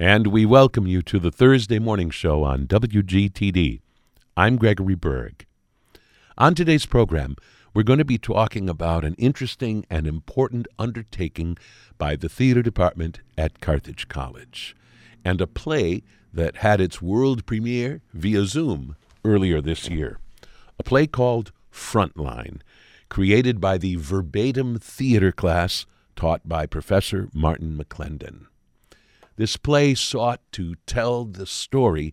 and we welcome you to the Thursday morning show on WGTD. I'm Gregory Berg. On today's program, we're going to be talking about an interesting and important undertaking by the theater department at Carthage College and a play that had its world premiere via Zoom earlier this year. A play called Frontline, created by the verbatim theater class taught by Professor Martin McClendon. This play sought to tell the story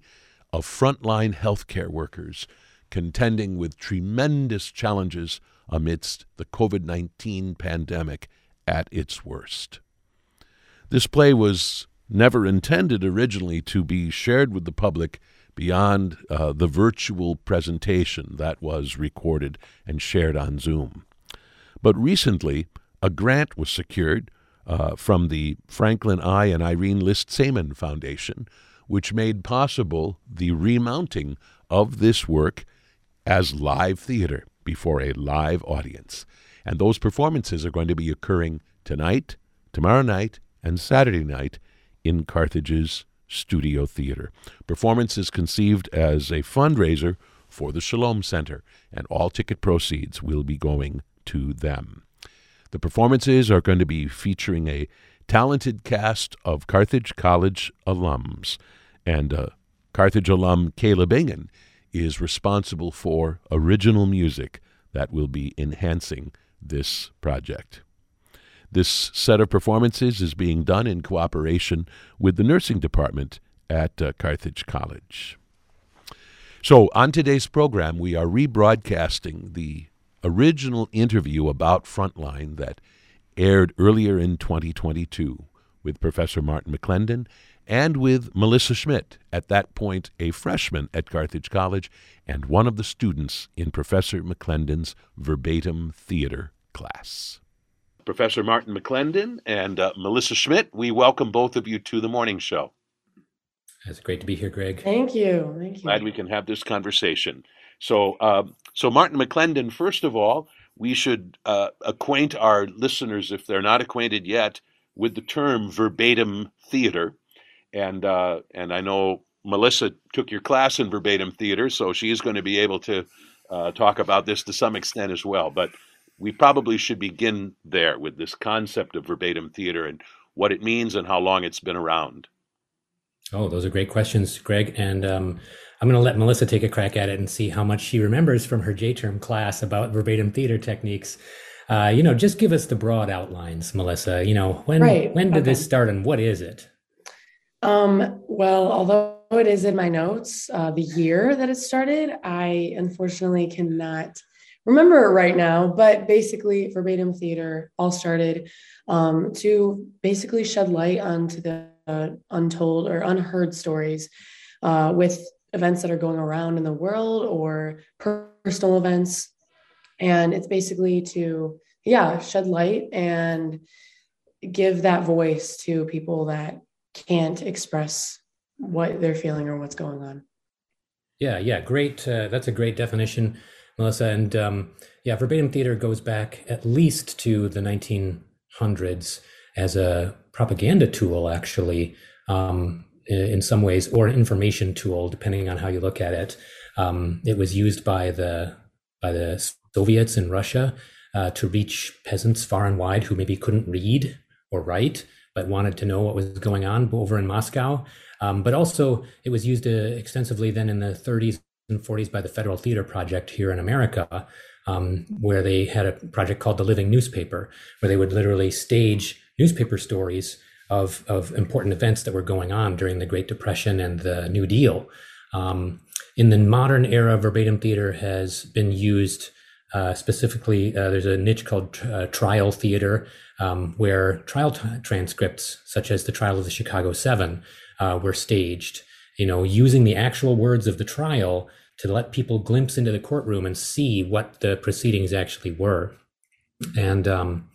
of frontline healthcare workers contending with tremendous challenges amidst the COVID 19 pandemic at its worst. This play was never intended originally to be shared with the public beyond uh, the virtual presentation that was recorded and shared on Zoom. But recently, a grant was secured uh, from the Franklin I. and Irene List Saemann Foundation, which made possible the remounting of this work as live theater before a live audience. And those performances are going to be occurring tonight, tomorrow night, and Saturday night in Carthage's Studio Theater. Performance is conceived as a fundraiser for the Shalom Center, and all ticket proceeds will be going to them. The performances are going to be featuring a talented cast of Carthage College alums, and uh, Carthage alum Caleb Ingen is responsible for original music that will be enhancing this project. This set of performances is being done in cooperation with the nursing department at uh, Carthage College. So, on today's program, we are rebroadcasting the original interview about Frontline that aired earlier in 2022 with Professor Martin McClendon and with Melissa Schmidt, at that point a freshman at Carthage College and one of the students in Professor McClendon's verbatim theater class. Professor Martin McClendon and uh, Melissa Schmidt, we welcome both of you to the morning show. It's great to be here, Greg. Thank you. Thank you. Glad we can have this conversation. So, uh, so Martin McClendon, first of all, we should uh, acquaint our listeners, if they're not acquainted yet, with the term verbatim theater and uh, and I know Melissa took your class in verbatim theater, so she's going to be able to uh, talk about this to some extent as well. But we probably should begin there with this concept of verbatim theater and what it means and how long it's been around. Oh, those are great questions, Greg. And um, I'm going to let Melissa take a crack at it and see how much she remembers from her J term class about verbatim theater techniques. Uh, you know, just give us the broad outlines, Melissa. You know, when right. when did okay. this start and what is it? Um, well, although it is in my notes, uh, the year that it started, I unfortunately cannot remember it right now. But basically, Verbatim Theater all started um, to basically shed light onto the uh, untold or unheard stories uh, with events that are going around in the world or personal events. And it's basically to, yeah, shed light and give that voice to people that can't express what they're feeling or what's going on. Yeah, yeah, great. Uh, that's a great definition, Melissa. And um, yeah, verbatim theater goes back at least to the 1900s as a propaganda tool, actually, um, in some ways, or an information tool, depending on how you look at it. Um, it was used by the by the Soviets in Russia uh, to reach peasants far and wide who maybe couldn't read or write but wanted to know what was going on over in Moscow. Um, but also, it was used uh, extensively then in the 30s and 40s by the Federal Theater Project here in America, um, where they had a project called the Living Newspaper, where they would literally stage newspaper stories of, of important events that were going on during the Great Depression and the New Deal. Um, in the modern era, verbatim theater has been used uh, specifically, uh, there's a niche called uh, trial theater, um, where trial t- transcripts, such as the trial of the Chicago Seven, uh, were staged. You know, using the actual words of the trial to let people glimpse into the courtroom and see what the proceedings actually were. And um,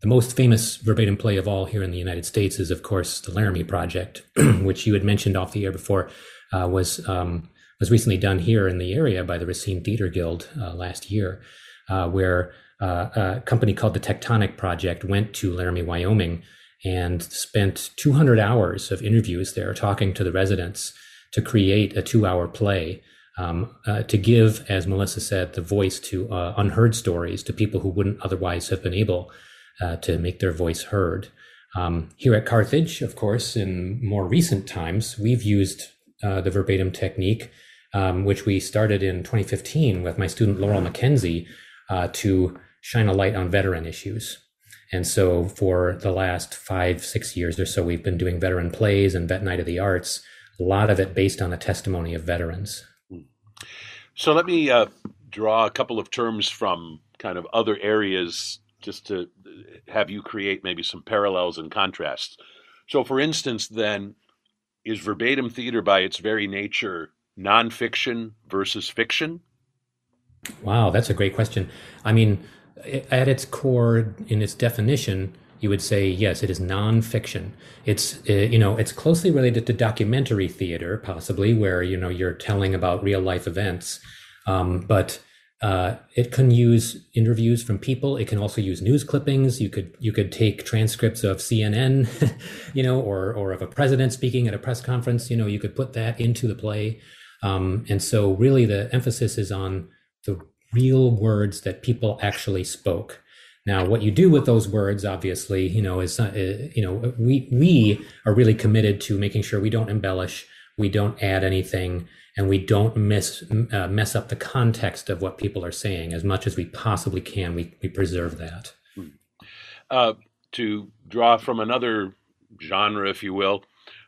the most famous verbatim play of all here in the United States is, of course, the Laramie Project, which you had mentioned off the air before, uh, was um, was recently done here in the area by the Racine Theater Guild uh, last year, uh, where uh, a company called the Tectonic Project went to Laramie, Wyoming, and spent 200 hours of interviews there talking to the residents to create a two hour play um, uh, to give, as Melissa said, the voice to uh, unheard stories to people who wouldn't otherwise have been able uh, to make their voice heard. Um, here at Carthage, of course, in more recent times, we've used uh, the verbatim technique, um, which we started in 2015 with my student Laurel McKenzie uh, to shine a light on veteran issues. And so for the last five, six years or so, we've been doing veteran plays and Vet Night of the Arts, a lot of it based on the testimony of veterans. So let me uh, draw a couple of terms from kind of other areas just to have you create maybe some parallels and contrasts. So, for instance, then, is verbatim theater by its very nature nonfiction versus fiction? Wow, that's a great question. I mean, at its core, in its definition, you would say yes, it is nonfiction. It's uh, you know it's closely related to documentary theater, possibly where you know you're telling about real life events, um, but uh, it can use interviews from people. It can also use news clippings. You could you could take transcripts of CNN, you know, or or of a president speaking at a press conference. You know, you could put that into the play. Um, and so, really, the emphasis is on the real words that people actually spoke. Now, what you do with those words, obviously, you know, is uh, you know we we are really committed to making sure we don't embellish, we don't add anything, and we don't miss uh, mess up the context of what people are saying as much as we possibly can. We we preserve that. Hmm. Uh, to draw from another genre, if you will,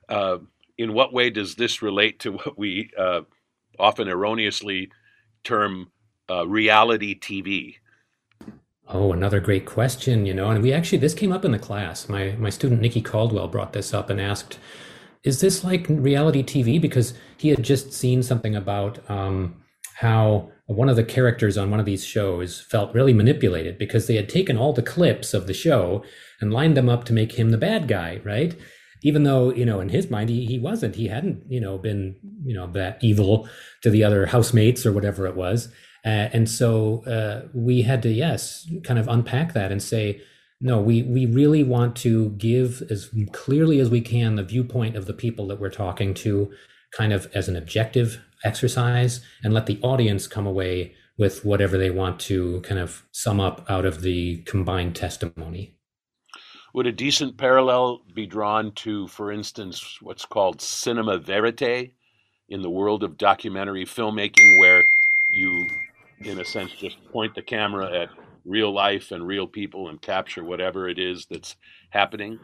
uh, in what way does this relate to what we uh, often erroneously term uh, reality TV? Oh, another great question, you know, and we actually this came up in the class. My my student Nikki Caldwell brought this up and asked, is this like reality TV? Because he had just seen something about um, how one of the characters on one of these shows felt really manipulated because they had taken all the clips of the show and lined them up to make him the bad guy, right? Even though, you know, in his mind, he, he wasn't. He hadn't, you know, been, you know, that evil to the other housemates or whatever it was. Uh, and so uh, we had to, yes, kind of unpack that and say, no, we, we really want to give as clearly as we can the viewpoint of the people that we're talking to, kind of as an objective exercise, and let the audience come away with whatever they want to kind of sum up out of the combined testimony. Would a decent parallel be drawn to, for instance, what's called cinema verite in the world of documentary filmmaking, where you, in a sense, just point the camera at real life and real people and capture whatever it is that's happening?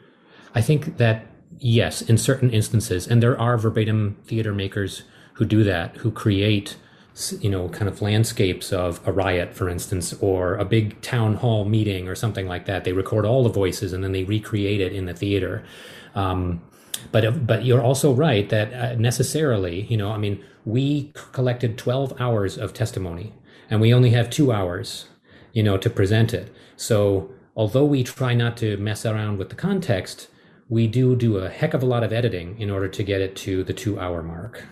I think that yes, in certain instances, and there are verbatim theater makers who do that, who create you know kind of landscapes of a riot for instance or a big town hall meeting or something like that they record all the voices and then they recreate it in the theater um, but but you're also right that uh, necessarily you know i mean we collected 12 hours of testimony and we only have two hours you know, to present it. So although we try not to mess around with the context, we do do a heck of a lot of editing in order to get it to the two hour mark.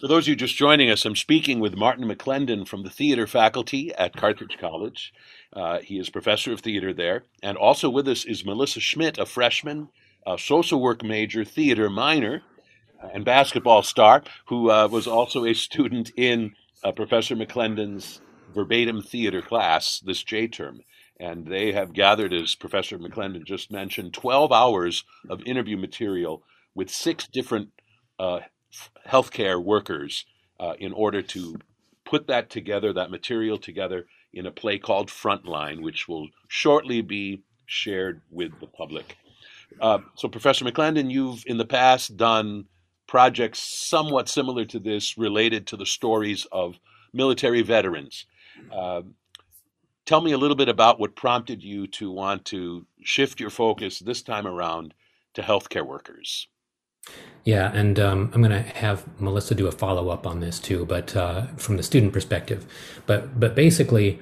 For those of you just joining us, I'm speaking with Martin McClendon from the theater faculty at Carthage College. Uh, he is professor of theater there. And also with us is Melissa Schmidt, a freshman, a social work major, theater minor, and basketball star, who uh, was also a student in uh, Professor McClendon's verbatim theater class this J term. And they have gathered, as Professor McClendon just mentioned, 12 hours of interview material with six different uh, healthcare workers uh, in order to put that together, that material together, in a play called Frontline, which will shortly be shared with the public. Uh, so, Professor McClendon, you've in the past done projects somewhat similar to this related to the stories of military veterans. Uh, tell me a little bit about what prompted you to want to shift your focus this time around to healthcare workers. Yeah, and um, I'm going to have Melissa do a follow up on this too, but uh, from the student perspective. But but basically,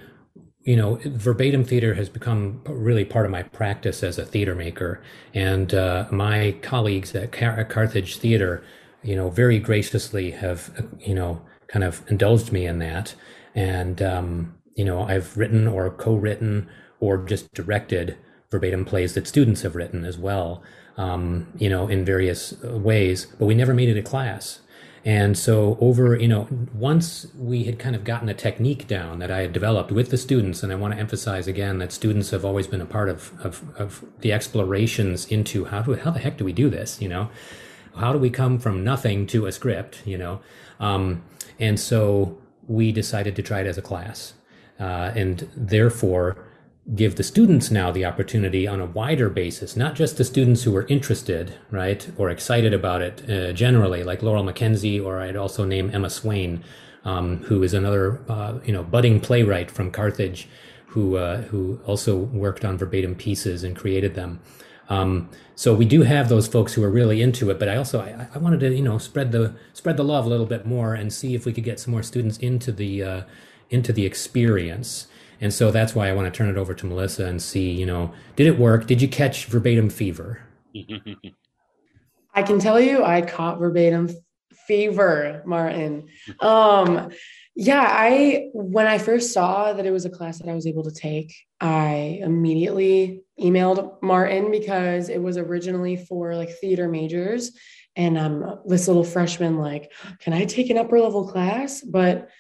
you know, verbatim theater has become really part of my practice as a theater maker, and uh, my colleagues at Car- Carthage Theater, you know, very graciously have you know kind of indulged me in that. And, um, you know, I've written or co written or just directed verbatim plays that students have written as well, um, you know, in various ways, but we never made it a class. And so over, you know, once we had kind of gotten a technique down that I had developed with the students, and I want to emphasize again that students have always been a part of, of, of the explorations into how do, how the heck do we do this? You know, how do we come from nothing to a script, you know? Um, and so we decided to try it as a class. Uh, and therefore, give the students now the opportunity on a wider basis, not just the students who are interested, right, or excited about it uh, generally, like Laurel McKenzie, or I'd also name Emma Swain, um, who is another, uh, you know, budding playwright from Carthage, who uh, who also worked on verbatim pieces and created them. Um, so we do have those folks who are really into it, but I also I, I, wanted to you know spread the spread the love a little bit more and see if we could get some more students into the uh, into the experience. And so that's why I want to turn it over to Melissa and see, you know, did it work? Did you catch verbatim fever? I can tell you I caught verbatim fever, Martin. Um, yeah, I when I first saw that it was a class that I was able to take, I immediately emailed Martin because it was originally for like theater majors. And I'm this little freshman, like, can I take an upper level class? But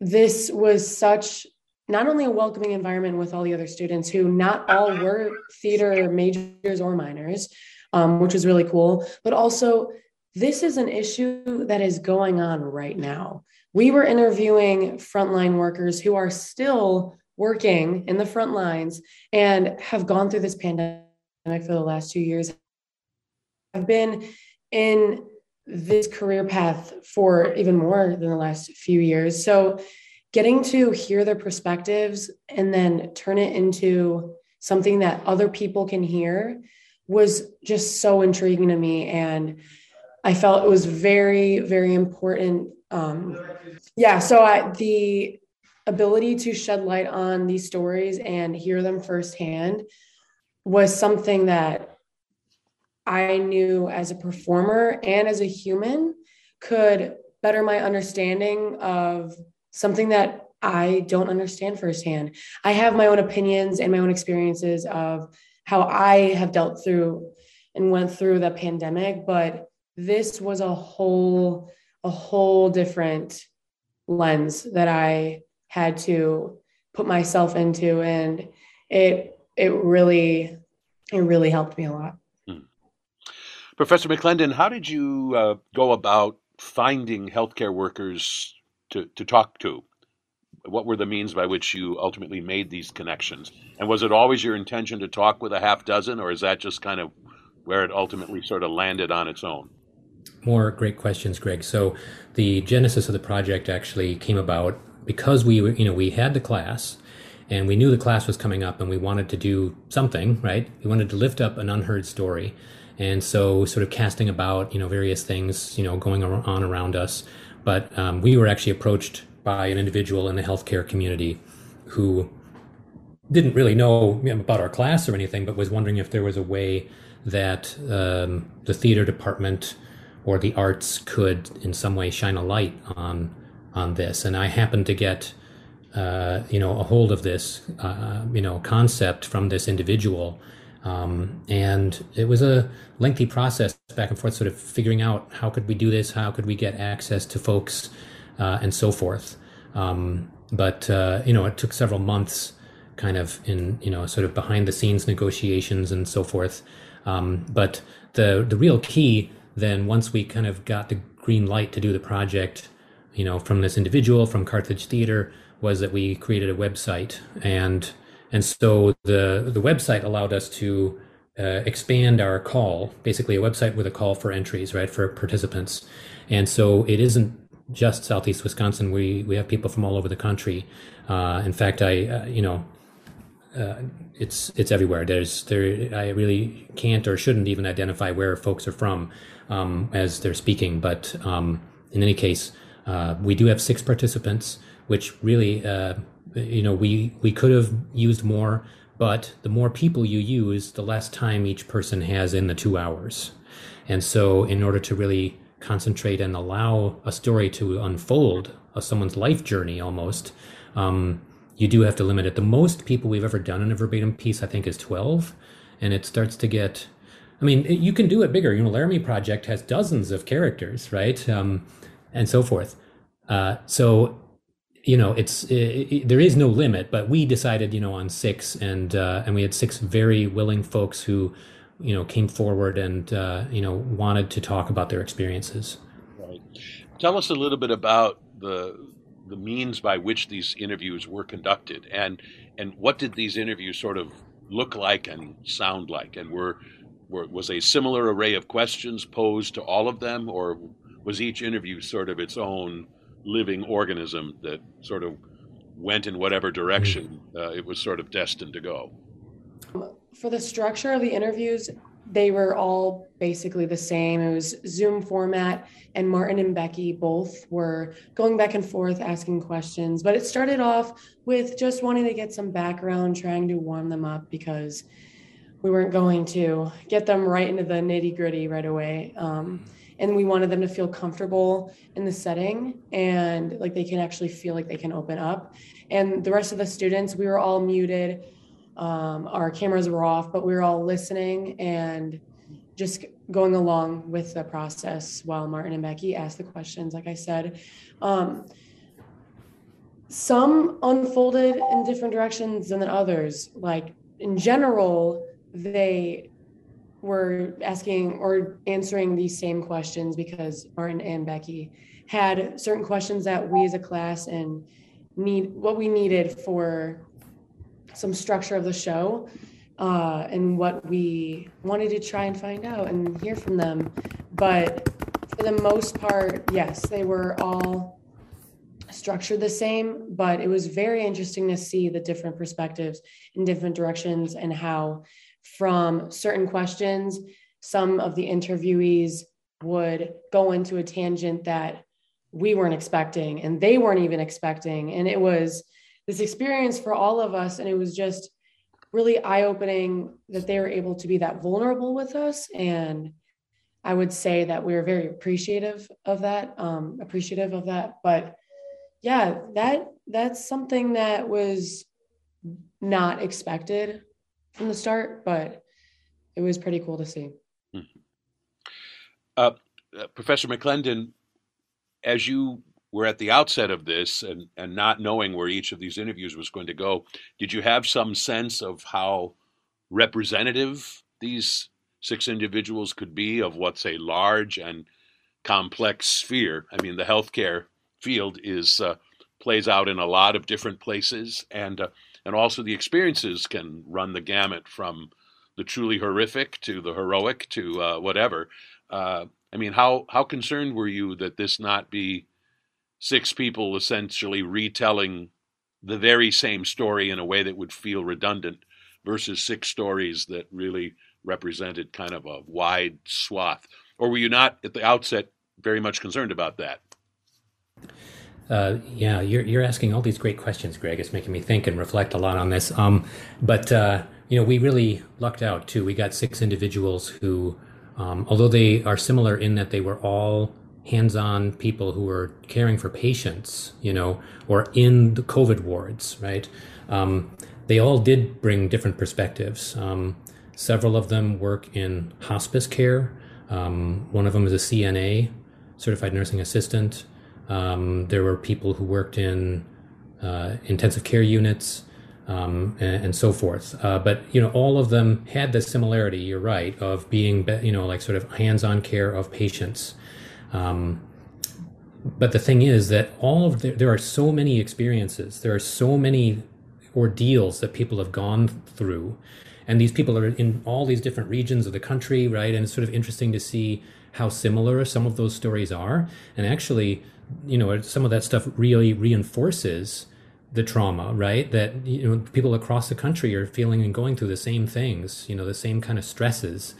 this was such not only a welcoming environment with all the other students who not all were theater majors or minors, um, which was really cool, but also this is an issue that is going on right now. We were interviewing frontline workers who are still working in the front lines and have gone through this pandemic for the last two years, have been in this career path for even more than the last few years. So getting to hear their perspectives and then turn it into something that other people can hear was just so intriguing to me and i felt it was very very important um, yeah so I, the ability to shed light on these stories and hear them firsthand was something that i knew as a performer and as a human could better my understanding of something that I don't understand firsthand. I have my own opinions and my own experiences of how I have dealt through and went through the pandemic, but this was a whole a whole different lens that I had to put myself into and it it really it really helped me a lot. Hmm. Professor McClendon, how did you uh, go about finding healthcare workers to, to talk to? What were the means by which you ultimately made these connections? And was it always your intention to talk with a half dozen, or is that just kind of where it ultimately sort of landed on its own? More great questions, Greg. So the genesis of the project actually came about because we, you know, we had the class and we knew the class was coming up and we wanted to do something, right? We wanted to lift up an unheard story. And so sort of casting about, you know, various things, you know, going on around us. But um, we were actually approached by an individual in the healthcare community who didn't really know about our class or anything, but was wondering if there was a way that um, the theater department or the arts could, in some way, shine a light on on this. And I happened to get, uh, you know, a hold of this, uh, you know, concept from this individual um, and it was a lengthy process back and forth, sort of figuring out how could we do this, how could we get access to folks, uh, and so forth. Um, but uh, you know, it took several months, kind of in you know, sort of behind the scenes negotiations and so forth. Um, but the the real key then, once we kind of got the green light to do the project, you know, from this individual from Carthage Theater, was that we created a website and and so the the website allowed us to uh, expand our call, basically a website with a call for entries, right, for participants. And so it isn't just Southeast Wisconsin. We we have people from all over the country. Uh, in fact, I uh, you know. Uh, it's it's everywhere. There's there. I really can't or shouldn't even identify where folks are from um, as they're speaking. But um, in any case, uh, we do have six participants, which really uh, you know we we could have used more but the more people you use the less time each person has in the two hours and so in order to really concentrate and allow a story to unfold of someone's life journey almost um, you do have to limit it. The most people we've ever done in a verbatim piece, I think, is 12. And it starts to get, I mean, it, you can do it bigger. You know, Laramie Project has dozens of characters, right? Um, and so forth. Uh, so, you know, it's it, it, there is no limit, but we decided, you know, on six, and uh, and we had six very willing folks who, you know, came forward and uh, you know wanted to talk about their experiences. Right. Tell us a little bit about the the means by which these interviews were conducted. And and what did these interviews sort of look like and sound like? And were, were was a similar array of questions posed to all of them? Or was each interview sort of its own living organism that sort of went in whatever direction mm. uh, it was sort of destined to go? For the structure of the interviews they were all basically the same. It was Zoom format, and Martin and Becky both were going back and forth asking questions. But it started off with just wanting to get some background, trying to warm them up because we weren't going to get them right into the nitty gritty right away. Um, and we wanted them to feel comfortable in the setting and like they can actually feel like they can open up. And the rest of the students, we were all muted um, our cameras were off, but we were all listening and just going along with the process while Martin and Becky asked the questions. Like I said, um, some unfolded in different directions than others. Like in general, they were asking or answering these same questions because Martin and Becky had certain questions that we as a class and need what we needed for some structure of the show uh, and what we wanted to try and find out and hear from them. But for the most part, yes, they were all structured the same, but it was very interesting to see the different perspectives in different directions and how, from certain questions, some of the interviewees would go into a tangent that we weren't expecting and they weren't even expecting. And it was this experience for all of us. And it was just really eye opening that they were able to be that vulnerable with us. And I would say that we are very appreciative of that, um, appreciative of that. But yeah, that that's something that was not expected from the start, but it was pretty cool to see. Mm-hmm. Uh, uh, Professor McClendon, as you were at the outset of this and, and not knowing where each of these interviews was going to go, did you have some sense of how representative these six individuals could be of what's a large and complex sphere? I mean, the healthcare field is uh, plays out in a lot of different places, and uh, and also the experiences can run the gamut from the truly horrific to the heroic to uh, whatever. Uh, I mean, how how concerned were you that this not be six people essentially retelling the very same story in a way that would feel redundant versus six stories that really represented kind of a wide swath? Or were you not at the outset very much concerned about that? Uh, yeah, you're you're asking all these great questions, Greg. It's making me think and reflect a lot on this. Um, but uh, you know, we really lucked out too. We got six individuals who, um, although they are similar in that they were all hands-on people who are caring for patients, you know, or in the COVID wards, right? Um, they all did bring different perspectives. Um, several of them work in hospice care. Um, one of them is a CNA, certified nursing assistant. Um, there were people who worked in uh, intensive care units. Um, and, and, so forth. Uh, but you know, all of them had the similarity. You're right of being, you know, like sort of hands-on care of patients. Um, but the thing is that all of the, there are so many experiences, there are so many ordeals that people have gone through, and these people are in all these different regions of the country, right? And it's sort of interesting to see how similar some of those stories are, and actually, you know, some of that stuff really reinforces the trauma, right? That you know, people across the country are feeling and going through the same things, you know, the same kind of stresses,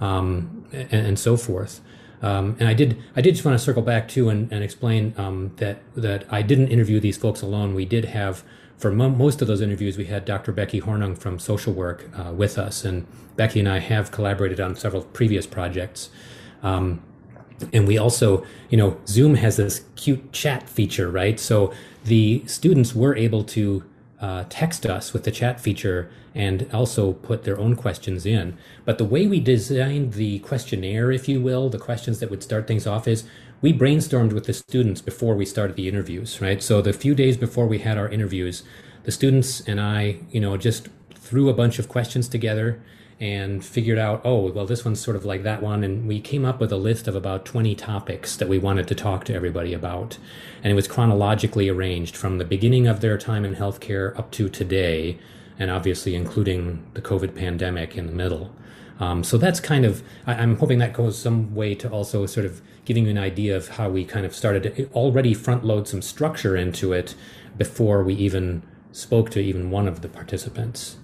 um, and, and so forth. Um, and I did I did just want to circle back too and, and explain um, that that I didn't interview these folks alone. We did have for most of those interviews we had Dr. Becky Hornung from Social Work uh, with us, and Becky and I have collaborated on several previous projects. Um, and we also, you know, Zoom has this cute chat feature, right? So the students were able to uh, text us with the chat feature and also put their own questions in. But the way we designed the questionnaire, if you will, the questions that would start things off is we brainstormed with the students before we started the interviews, right? So the few days before we had our interviews, the students and I, you know, just threw a bunch of questions together and figured out, oh, well, this one's sort of like that one. And we came up with a list of about 20 topics that we wanted to talk to everybody about. And it was chronologically arranged from the beginning of their time in healthcare up to today, and obviously including the COVID pandemic in the middle. Um, so that's kind of, I, am hoping that goes some way to also sort of giving you an idea of how we kind of started to already front load some structure into it before we even spoke to even one of the participants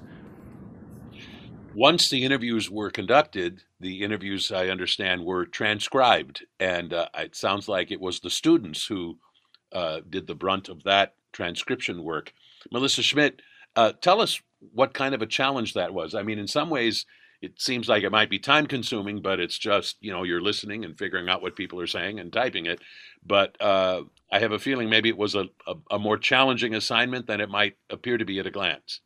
once the interviews were conducted, the interviews, I understand, were transcribed. And uh, it sounds like it was the students who uh, did the brunt of that transcription work. Melissa Schmidt, uh, tell us what kind of a challenge that was. I mean, in some ways, it seems like it might be time consuming, but it's just, you know, you're listening and figuring out what people are saying and typing it. But uh, I have a feeling maybe it was a, a, a more challenging assignment than it might appear to be at a glance.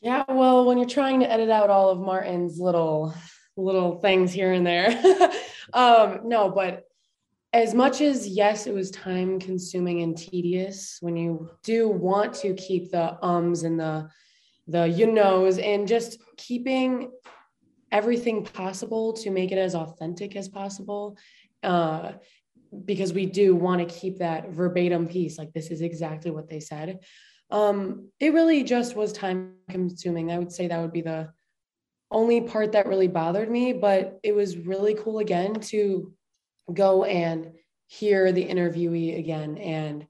Yeah, well, when you're trying to edit out all of Martin's little little things here and there. um, no, but as much as yes, it was time consuming and tedious when you do want to keep the ums and the the you knows and just keeping everything possible to make it as authentic as possible. Uh, because we do want to keep that verbatim piece like this is exactly what they said um, it really just was time consuming. I would say that would be the only part that really bothered me, but it was really cool again to go and hear the interviewee again. And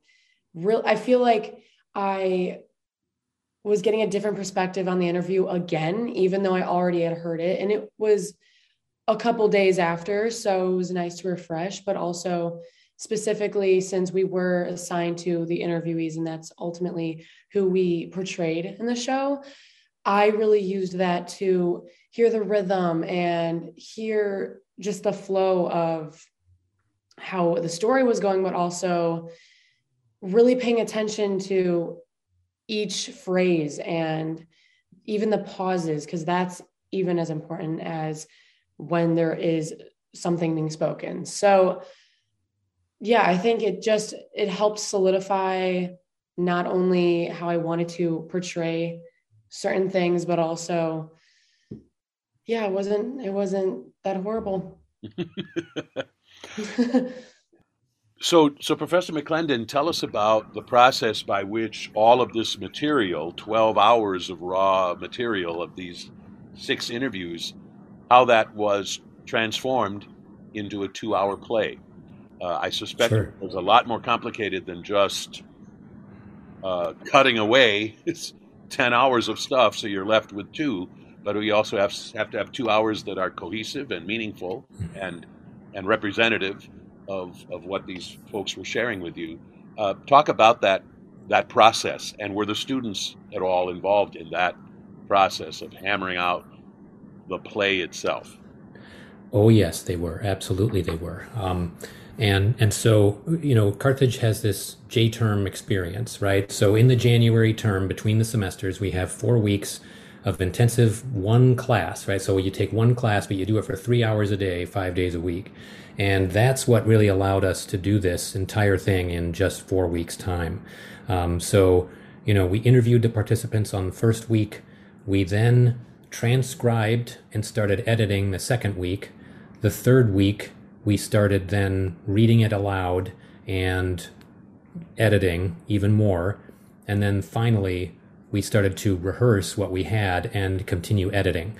real, I feel like I was getting a different perspective on the interview again, even though I already had heard it. And it was a couple days after. So it was nice to refresh, but also specifically since we were assigned to the interviewees and that's ultimately who we portrayed in the show i really used that to hear the rhythm and hear just the flow of how the story was going but also really paying attention to each phrase and even the pauses because that's even as important as when there is something being spoken. So yeah, I think it just it helped solidify not only how I wanted to portray certain things, but also, yeah, it wasn't it wasn't that horrible. so, so Professor McClendon, tell us about the process by which all of this material, twelve hours of raw material of these six interviews, how that was transformed into a two-hour play. Uh, I suspect sure. it was a lot more complicated than just uh, cutting away. It's ten hours of stuff, so you're left with two. But we also have have to have two hours that are cohesive and meaningful hmm. and and representative of of what these folks were sharing with you. Uh, talk about that that process, and were the students at all involved in that process of hammering out the play itself? Oh yes, they were. Absolutely, they were. Um, and and so you know Carthage has this J term experience, right? So in the January term between the semesters, we have four weeks of intensive one class, right? So you take one class, but you do it for three hours a day, five days a week. And that's what really allowed us to do this entire thing in just four weeks' time. Um, so, you know, we interviewed the participants on the first week. We then transcribed and started editing the second week. The third week, we started then reading it aloud and editing even more. And then finally, we started to rehearse what we had and continue editing.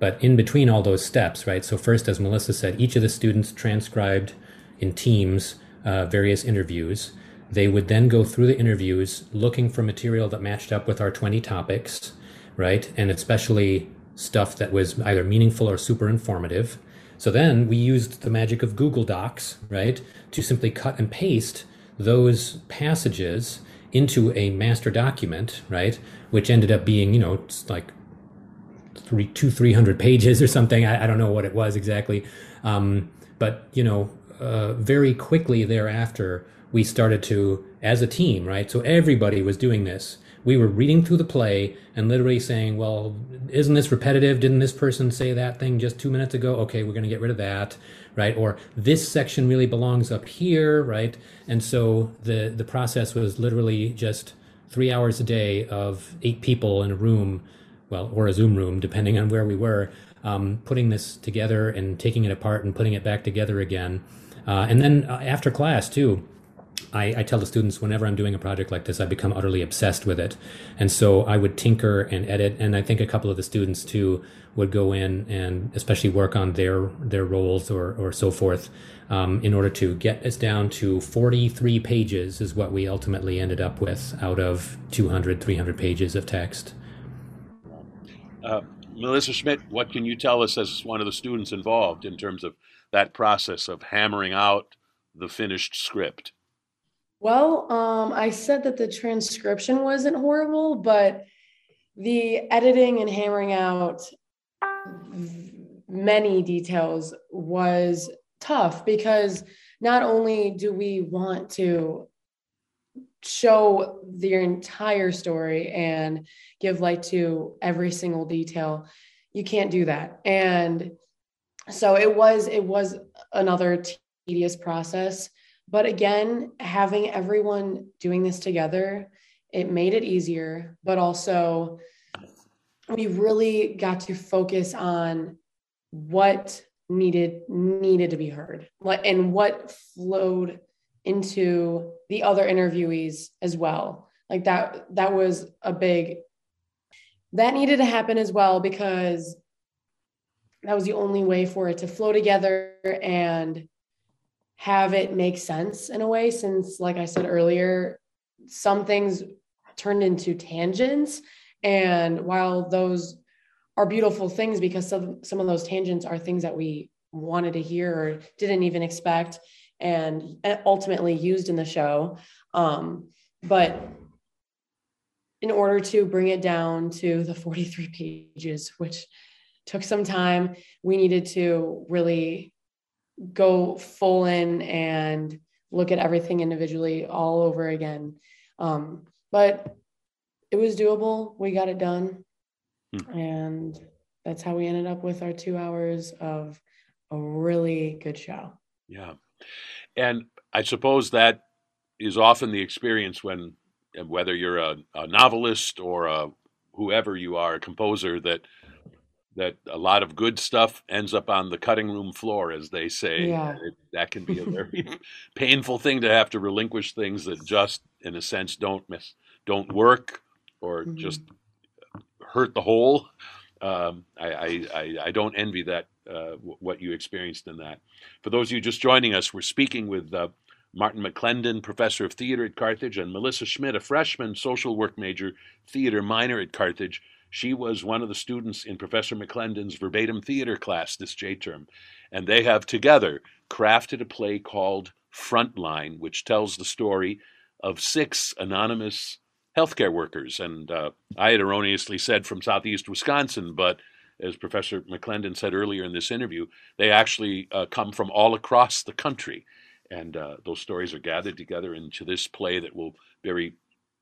But in between all those steps, right? So, first, as Melissa said, each of the students transcribed in teams uh, various interviews. They would then go through the interviews looking for material that matched up with our 20 topics, right? And especially stuff that was either meaningful or super informative. So then we used the magic of Google Docs, right, to simply cut and paste those passages into a master document, right, which ended up being, you know, like three, two, three hundred pages or something. I, I, don't know what it was exactly, um, but you know, uh, very quickly thereafter, we started to, as a team, right. So everybody was doing this. We were reading through the play and literally saying, well, isn't this repetitive? Didn't this person say that thing just two minutes ago? Okay, we're going to get rid of that, right? Or this section really belongs up here, right? And so the the process was literally just three hours a day of eight people in a room, well, or a Zoom room, depending on where we were, um, putting this together and taking it apart and putting it back together again. Uh, and then uh, after class too, I, I, tell the students whenever I'm doing a project like this, I become utterly obsessed with it. And so I would tinker and edit. And I think a couple of the students too would go in and especially work on their, their roles or, or so forth um, in order to get us down to 43 pages is what we ultimately ended up with out of 200, 300 pages of text. Uh, Melissa Schmidt, what can you tell us as one of the students involved in terms of that process of hammering out the finished script? Well, um, I said that the transcription wasn't horrible, but the editing and hammering out many details was tough because not only do we want to show the entire story and give light to every single detail you can't do that. And so it was it was another tedious process but again, having everyone doing this together, it made it easier, but also we really got to focus on what needed needed to be heard and what flowed into the other interviewees as well. Like that that was a big that needed to happen as well because that was the only way for it to flow together and have it make sense in a way since like i said earlier some things turned into tangents. And while those are beautiful things because some, some of those tangents are things that we wanted to hear or didn't even expect and ultimately used in the show. Um, but in order to bring it down to the 43 pages which took some time we needed to really go full in and look at everything individually all over again. Um, but it was doable. We got it done. Hmm. And that's how we ended up with our two hours of a really good show. Yeah. And I suppose that is often the experience when, whether you're a, a novelist or a, whoever you are, a composer, that that a lot of good stuff ends up on the cutting room floor, as they say. Yeah. It, that can be a very painful thing to have to relinquish things that just, in a sense, don't miss, don't work, or mm-hmm. just hurt the whole. Um, I, I, I, don't envy that uh, what you experienced in that. For those of you just joining us, we're speaking with uh, Martin McClendon, professor of theater at Carthage, and Melissa Schmidt, a freshman social work major, theater minor at Carthage. She was one of the students in Professor McClendon's verbatim theater class this J term, and they have together crafted a play called Frontline, which tells the story of six anonymous healthcare workers. And uh, I had erroneously said from southeast Wisconsin, but as Professor McClendon said earlier in this interview, they actually uh, come from all across the country. And uh, those stories are gathered together into this play that will very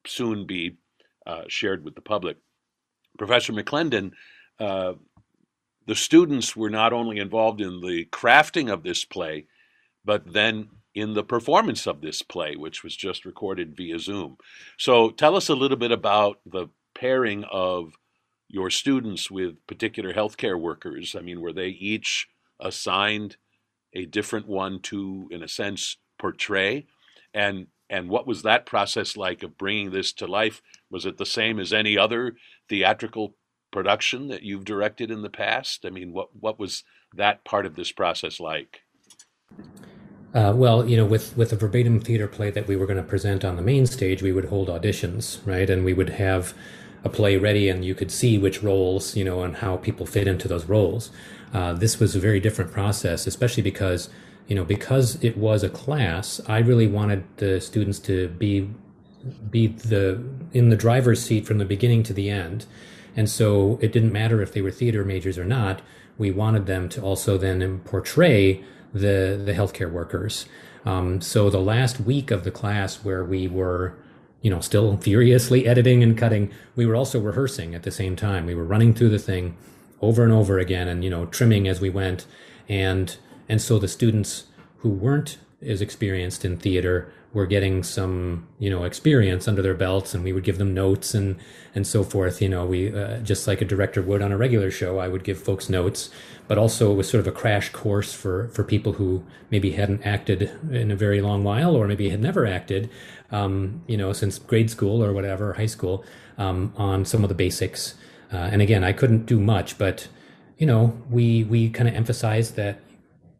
soon be uh, shared with the public. Professor McClendon, uh, the students were not only involved in the crafting of this play, but then in the performance of this play, which was just recorded via Zoom. So tell us a little bit about the pairing of your students with particular healthcare workers. I mean, were they each assigned a different one to, in a sense, portray? And and what was that process like of bringing this to life? Was it the same as any other theatrical production that you've directed in the past? I mean, what what was that part of this process like? Uh, well, you know, with with a verbatim theater play that we were going to present on the main stage, we would hold auditions, right, and we would have a play ready, and you could see which roles, you know, and how people fit into those roles. Uh, this was a very different process, especially because you know, because it was a class, I really wanted the students to be be the in the driver's seat from the beginning to the end. And so it didn't matter if they were theater majors or not. We wanted them to also then portray the the healthcare workers. Um, so the last week of the class where we were you know, still furiously editing and cutting, we were also rehearsing at the same time. We were running through the thing over and over again and, you know, trimming as we went. And, and so the students who weren't as experienced in theater were getting some, you know, experience under their belts and we would give them notes and, and so forth. You know, we, uh, just like a director would on a regular show, I would give folks notes, but also it was sort of a crash course for, for people who maybe hadn't acted in a very long while or maybe had never acted um, you know, since grade school or whatever, high school, um, on some of the basics. Uh, and again, I couldn't do much, but you know, we we kind of emphasized that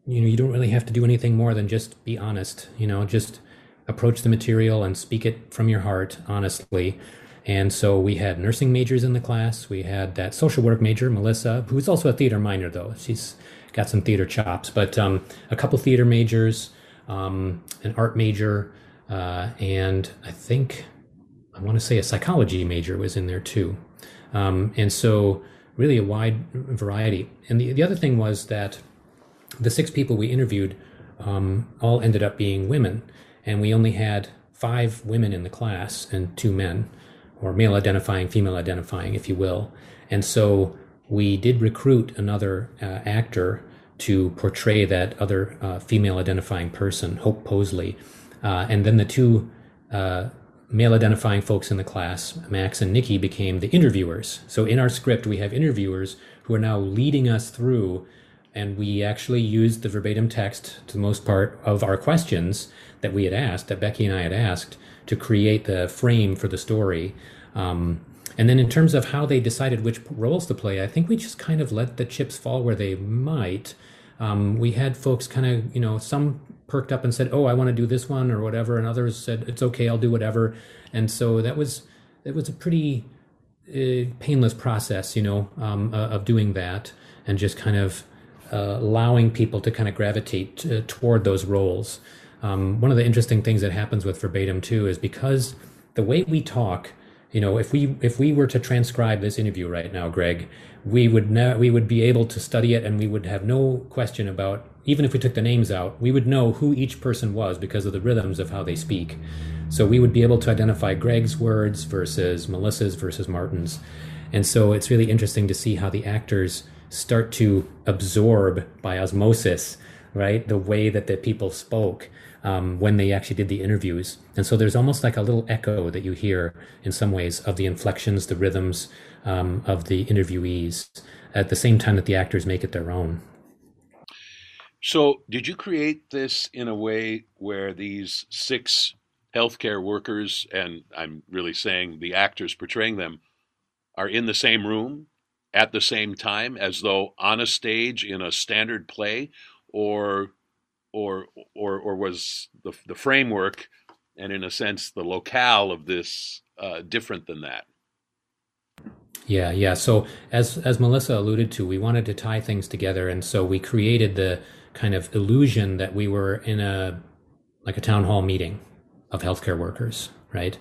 you know you don't really have to do anything more than just be honest. You know, just approach the material and speak it from your heart honestly. And so we had nursing majors in the class. We had that social work major, Melissa, who's also a theater minor though. She's got some theater chops, but um, a couple theater majors, um, an art major, uh, and I think I want to say a psychology major was in there too. Um, and so, really, a wide variety. And the, the other thing was that the six people we interviewed um, all ended up being women, and we only had five women in the class and two men, or male identifying, female identifying, if you will. And so, we did recruit another uh, actor to portray that other uh, female identifying person, Hope Posley. Uh, and then the two uh, male identifying folks in the class, Max and Nikki, became the interviewers. So in our script, we have interviewers who are now leading us through, and we actually used the verbatim text to the most part of our questions that we had asked, that Becky and I had asked, to create the frame for the story. Um, and then in terms of how they decided which roles to play, I think we just kind of let the chips fall where they might. Um, we had folks kind of, you know, some perked up and said, "Oh, I want to do this one" or whatever, and others said, "It's okay, I'll do whatever." And so that was it was a pretty uh, painless process, you know, um, uh, of doing that and just kind of allowing people to kind of gravitate toward those roles. Um, one of the interesting things that happens with verbatim too is because the way we talk, you know, if we if we were to transcribe this interview right now, Greg, we would ne- we would be able to study it and we would have no question about even if we took the names out, we would know who each person was because of the rhythms of how they speak. So we would be able to identify Greg's words versus Melissa's versus Martin's. And so it's really interesting to see how the actors start to absorb by osmosis, right, the way that the people spoke um, when they actually did the interviews. And so there's almost like a little echo that you hear in some ways of the inflections, the rhythms um, of the interviewees at the same time that the actors make it their own. So, did you create this in a way where these six healthcare workers, and I'm really saying the actors portraying them, are in the same room at the same time as though on a stage in a standard play, or or or or was the the framework and in a sense the locale of this uh, different than that? Yeah, yeah. So as as Melissa alluded to, we wanted to tie things together, and so we created the kind of illusion that we were in a like a town hall meeting of healthcare workers, right?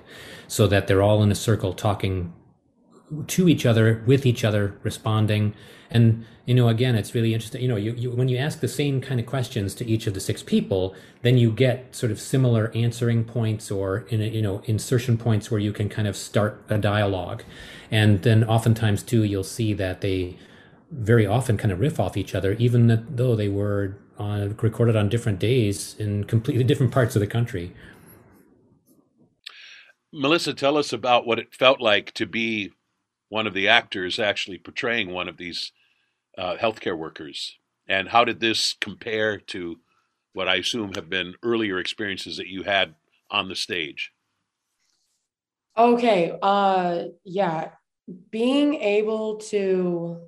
So that they're all in a circle talking to each other, with each other, responding. And you know, again, it's really interesting. You know, you, you when you ask the same kind of questions to each of the six people, then you get sort of similar answering points or in a, you know insertion points where you can kind of start a dialogue. And then oftentimes too, you'll see that they very often kind of riff off each other, even though they were on, recorded on different days in completely different parts of the country. Melissa, tell us about what it felt like to be one of the actors actually portraying one of these uh, healthcare workers. And how did this compare to what I assume have been earlier experiences that you had on the stage? Okay. Uh, yeah. Being able to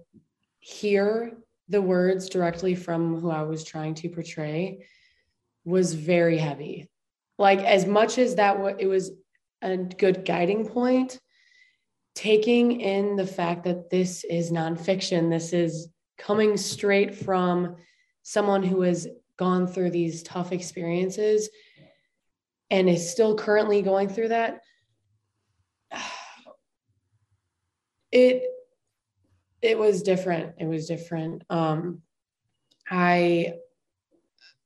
hear the words directly from who I was trying to portray was very heavy. Like as much as that w- it was a good guiding point, taking in the fact that this is nonfiction, this is coming straight from someone who has gone through these tough experiences and is still currently going through that. It it was different. It was different. Um, I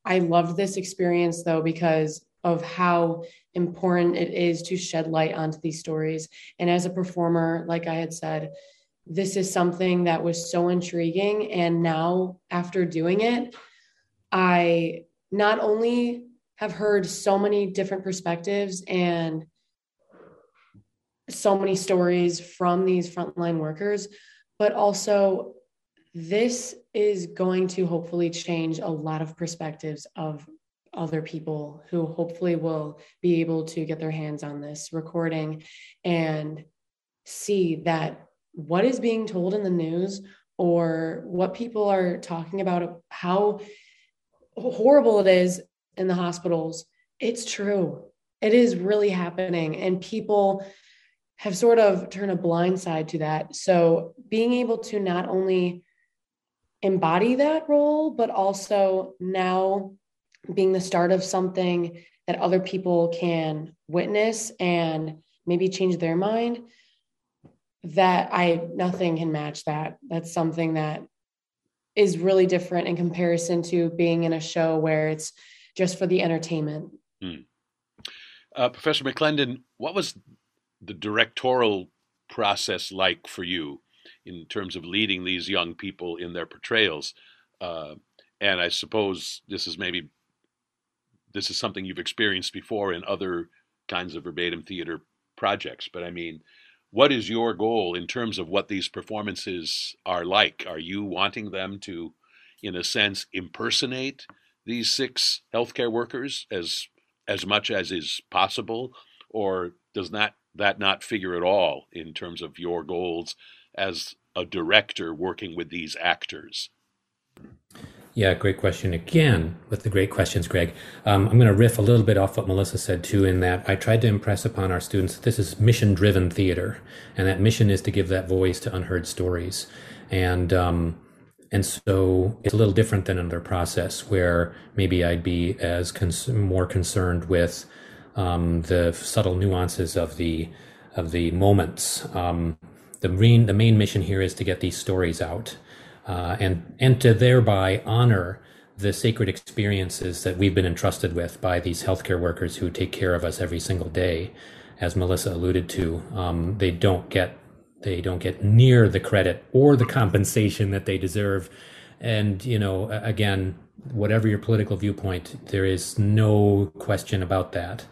I loved this experience though because of how important it is to shed light onto these stories. And as a performer, like I had said, this is something that was so intriguing. And now, after doing it, I not only have heard so many different perspectives and so many stories from these frontline workers, but also this is going to hopefully change a lot of perspectives of other people who hopefully will be able to get their hands on this recording and see that what is being told in the news or what people are talking about how horrible it is in the hospitals it's true. It is really happening and people have sort of turned a blind side to that. So being able to not only embody that role, but also now being the start of something that other people can witness and maybe change their mind that i nothing can match that that's something that is really different in comparison to being in a show where it's just for the entertainment mm. uh, professor mcclendon what was the directorial process like for you in terms of leading these young people in their portrayals. Uh, and I suppose this is maybe this is something you've experienced before in other kinds of verbatim theater projects. But I mean, what is your goal in terms of what these performances are like? Are you wanting them to, in a sense, impersonate these six healthcare workers as as much as is possible, or does not that not figure at all in terms of your goals as a director working with these actors? Yeah, great question again with the great questions, Greg. Um, I'm going to riff a little bit off what Melissa said too, in that I tried to impress upon our students that this is mission driven theater, and that mission is to give that voice to unheard stories. And, um, and so it's a little different than another process where maybe I'd be as cons- more concerned with um, the subtle nuances of the of the moments. Um, the main the main mission here is to get these stories out, uh, and and to thereby honor the sacred experiences that we've been entrusted with by these healthcare workers who take care of us every single day. As Melissa alluded to, um, they don't get they don't get near the credit or the compensation that they deserve. And you know, again, whatever your political viewpoint, there is no question about that.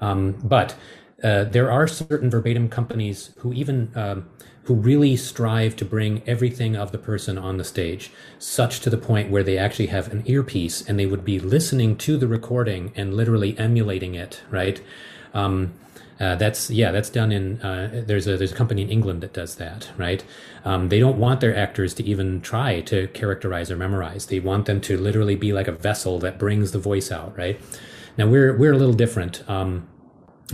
Um, but uh, there are certain verbatim companies who even um, who really strive to bring everything of the person on the stage, such to the point where they actually have an earpiece and they would be listening to the recording and literally emulating it. Right. Um, uh, that's yeah, that's done in. Uh, there's a there's a company in England that does that, right? Um, they don't want their actors to even try to characterize or memorize. They want them to literally be like a vessel that brings the voice out, right? Now we're we're a little different. Um,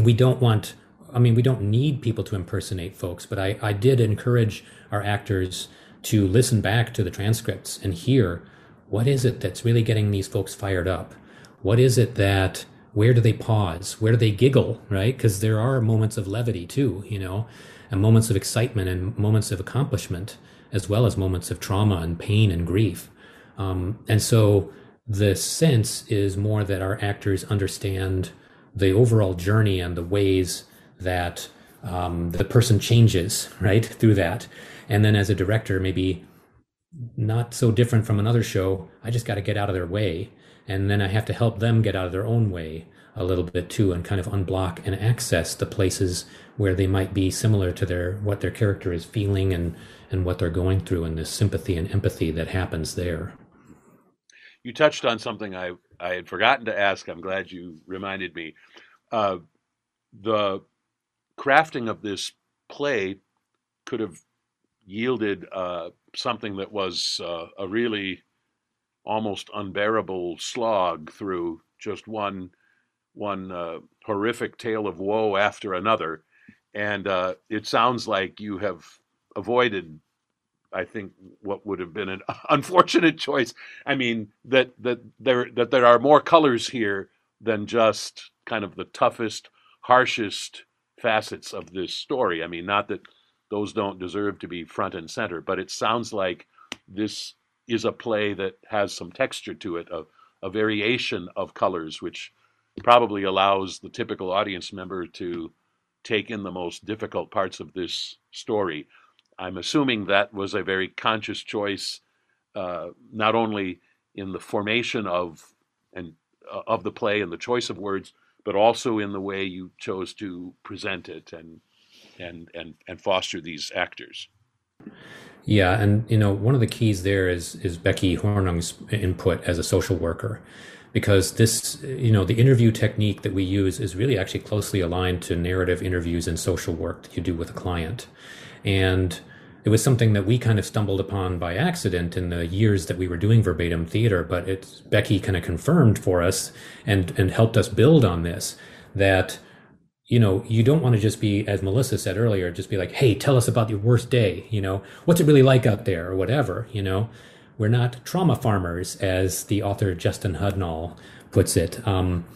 we don't want i mean we don't need people to impersonate folks but i i did encourage our actors to listen back to the transcripts and hear what is it that's really getting these folks fired up? What is it that where do they pause? Where do they giggle right? Because there are moments of levity too you know and moments of excitement and moments of accomplishment as well as moments of trauma and pain and grief. Um, and so the sense is more that our actors understand the overall journey and the ways that um, the person changes right through that and then as a director maybe not so different from another show i just got to get out of their way and then i have to help them get out of their own way a little bit too and kind of unblock and access the places where they might be similar to their what their character is feeling and and what they're going through and this sympathy and empathy that happens there you touched on something I, I had forgotten to ask. I'm glad you reminded me. Uh, the crafting of this play could have yielded uh, something that was uh, a really almost unbearable slog through just one one uh, horrific tale of woe after another. And uh, it sounds like you have avoided I think what would have been an unfortunate choice. I mean that that there that there are more colors here than just kind of the toughest, harshest facets of this story. I mean, not that those don't deserve to be front and center, but it sounds like this is a play that has some texture to it, a, a variation of colors, which probably allows the typical audience member to take in the most difficult parts of this story. I'm assuming that was a very conscious choice, uh, not only in the formation of and uh, of the play and the choice of words, but also in the way you chose to present it and and and and foster these actors. Yeah, and you know one of the keys there is is Becky Hornung's input as a social worker, because this you know the interview technique that we use is really actually closely aligned to narrative interviews and social work that you do with a client, and it was something that we kind of stumbled upon by accident in the years that we were doing verbatim theater, but it's Becky kind of confirmed for us and and helped us build on this that you know, you don't want to just be, as Melissa said earlier, just be like, hey, tell us about your worst day. You know, what's it really like out there or whatever, you know? We're not trauma farmers, as the author Justin Hudnall puts it. Um,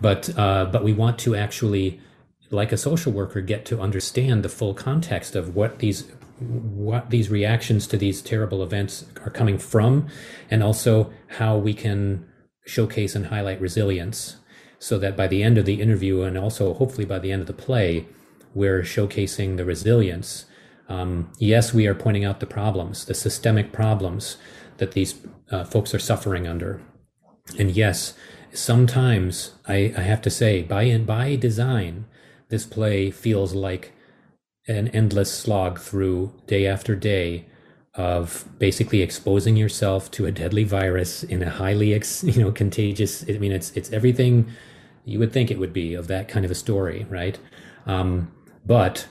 but, uh, but we want to actually, like a social worker, get to understand the full context of what these what these reactions to these terrible events are coming from, and also how we can showcase and highlight resilience so that by the end of the interview and also hopefully by the end of the play, we're showcasing the resilience. Um, yes, we are pointing out the problems, the systemic problems that these uh, folks are suffering under. And yes, sometimes I, I have to say, by and by design, this play feels like an endless slog through day after day of basically exposing yourself to a deadly virus in a highly ex, you know contagious i mean it's it's everything you would think it would be of that kind of a story right? Um, but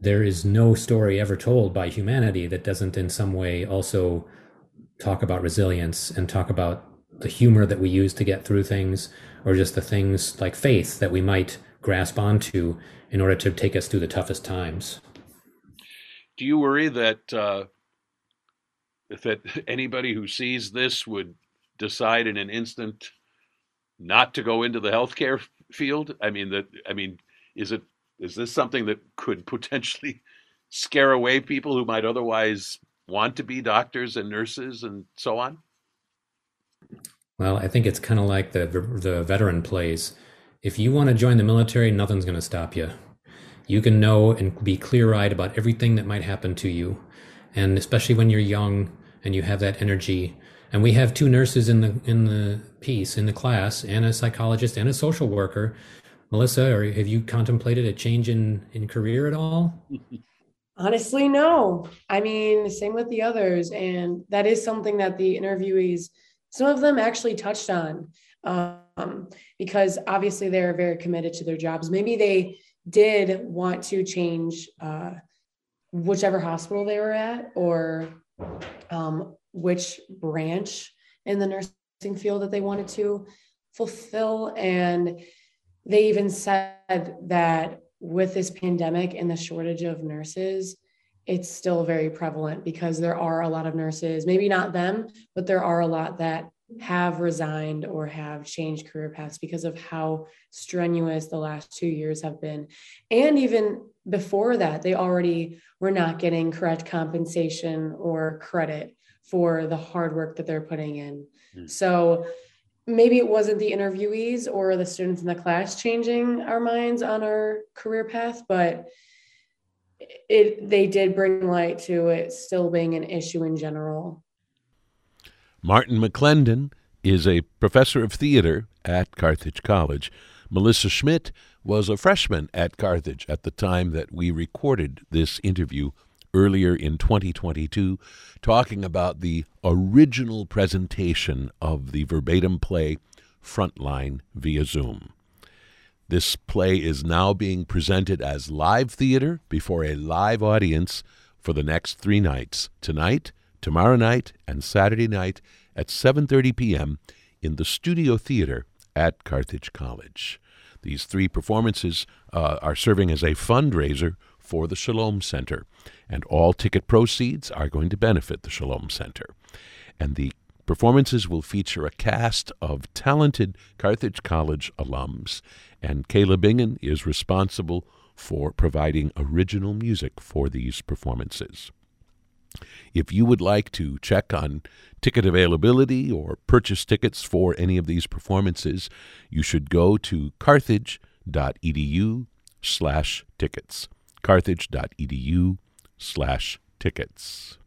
there is no story ever told by humanity that doesn't in some way also talk about resilience and talk about the humor that we use to get through things or just the things like faith that we might grasp onto in order to take us through the toughest times do you worry that uh, that anybody who sees this would decide in an instant not to go into the healthcare field? I mean, that I mean, is it is this something that could potentially scare away people who might otherwise want to be doctors and nurses and so on? Well, I think it's kind of like the the veteran plays. If you want to join the military, nothing's going to stop you. You can know and be clear-eyed about everything that might happen to you, and especially when you're young and you have that energy. And we have two nurses in the in the piece in the class, and a psychologist and a social worker. Melissa, or have you contemplated a change in in career at all? Honestly, no. I mean, same with the others, and that is something that the interviewees, some of them actually touched on, um, because obviously they're very committed to their jobs. Maybe they did want to change uh, whichever hospital they were at, or um, which branch in the nursing field that they wanted to fulfill. And they even said that with this pandemic and the shortage of nurses, it's still very prevalent because there are a lot of nurses, maybe not them, but there are a lot that have resigned or have changed career paths because of how strenuous the last two years have been. And even before that, they already were not getting correct compensation or credit for the hard work that they're putting in. Mm. So maybe it wasn't the interviewees or the students in the class changing our minds on our career path, but it they did bring light to it still being an issue in general. Martin McClendon is a professor of theater at Carthage College. Melissa Schmidt was a freshman at Carthage at the time that we recorded this interview earlier in 2022 talking about the original presentation of the verbatim play Frontline via Zoom. This play is now being presented as live theater before a live audience for the next 3 nights, tonight, tomorrow night, and Saturday night at 7:30 p.m. in the Studio Theater at Carthage College. These three performances uh, are serving as a fundraiser for the Shalom Center, and all ticket proceeds are going to benefit the Shalom Center. And the performances will feature a cast of talented Carthage College alums, and Kayla Bingen is responsible for providing original music for these performances. If you would like to check on ticket availability or purchase tickets for any of these performances, you should go to carthage.edu slash tickets. carthage.edu slash tickets.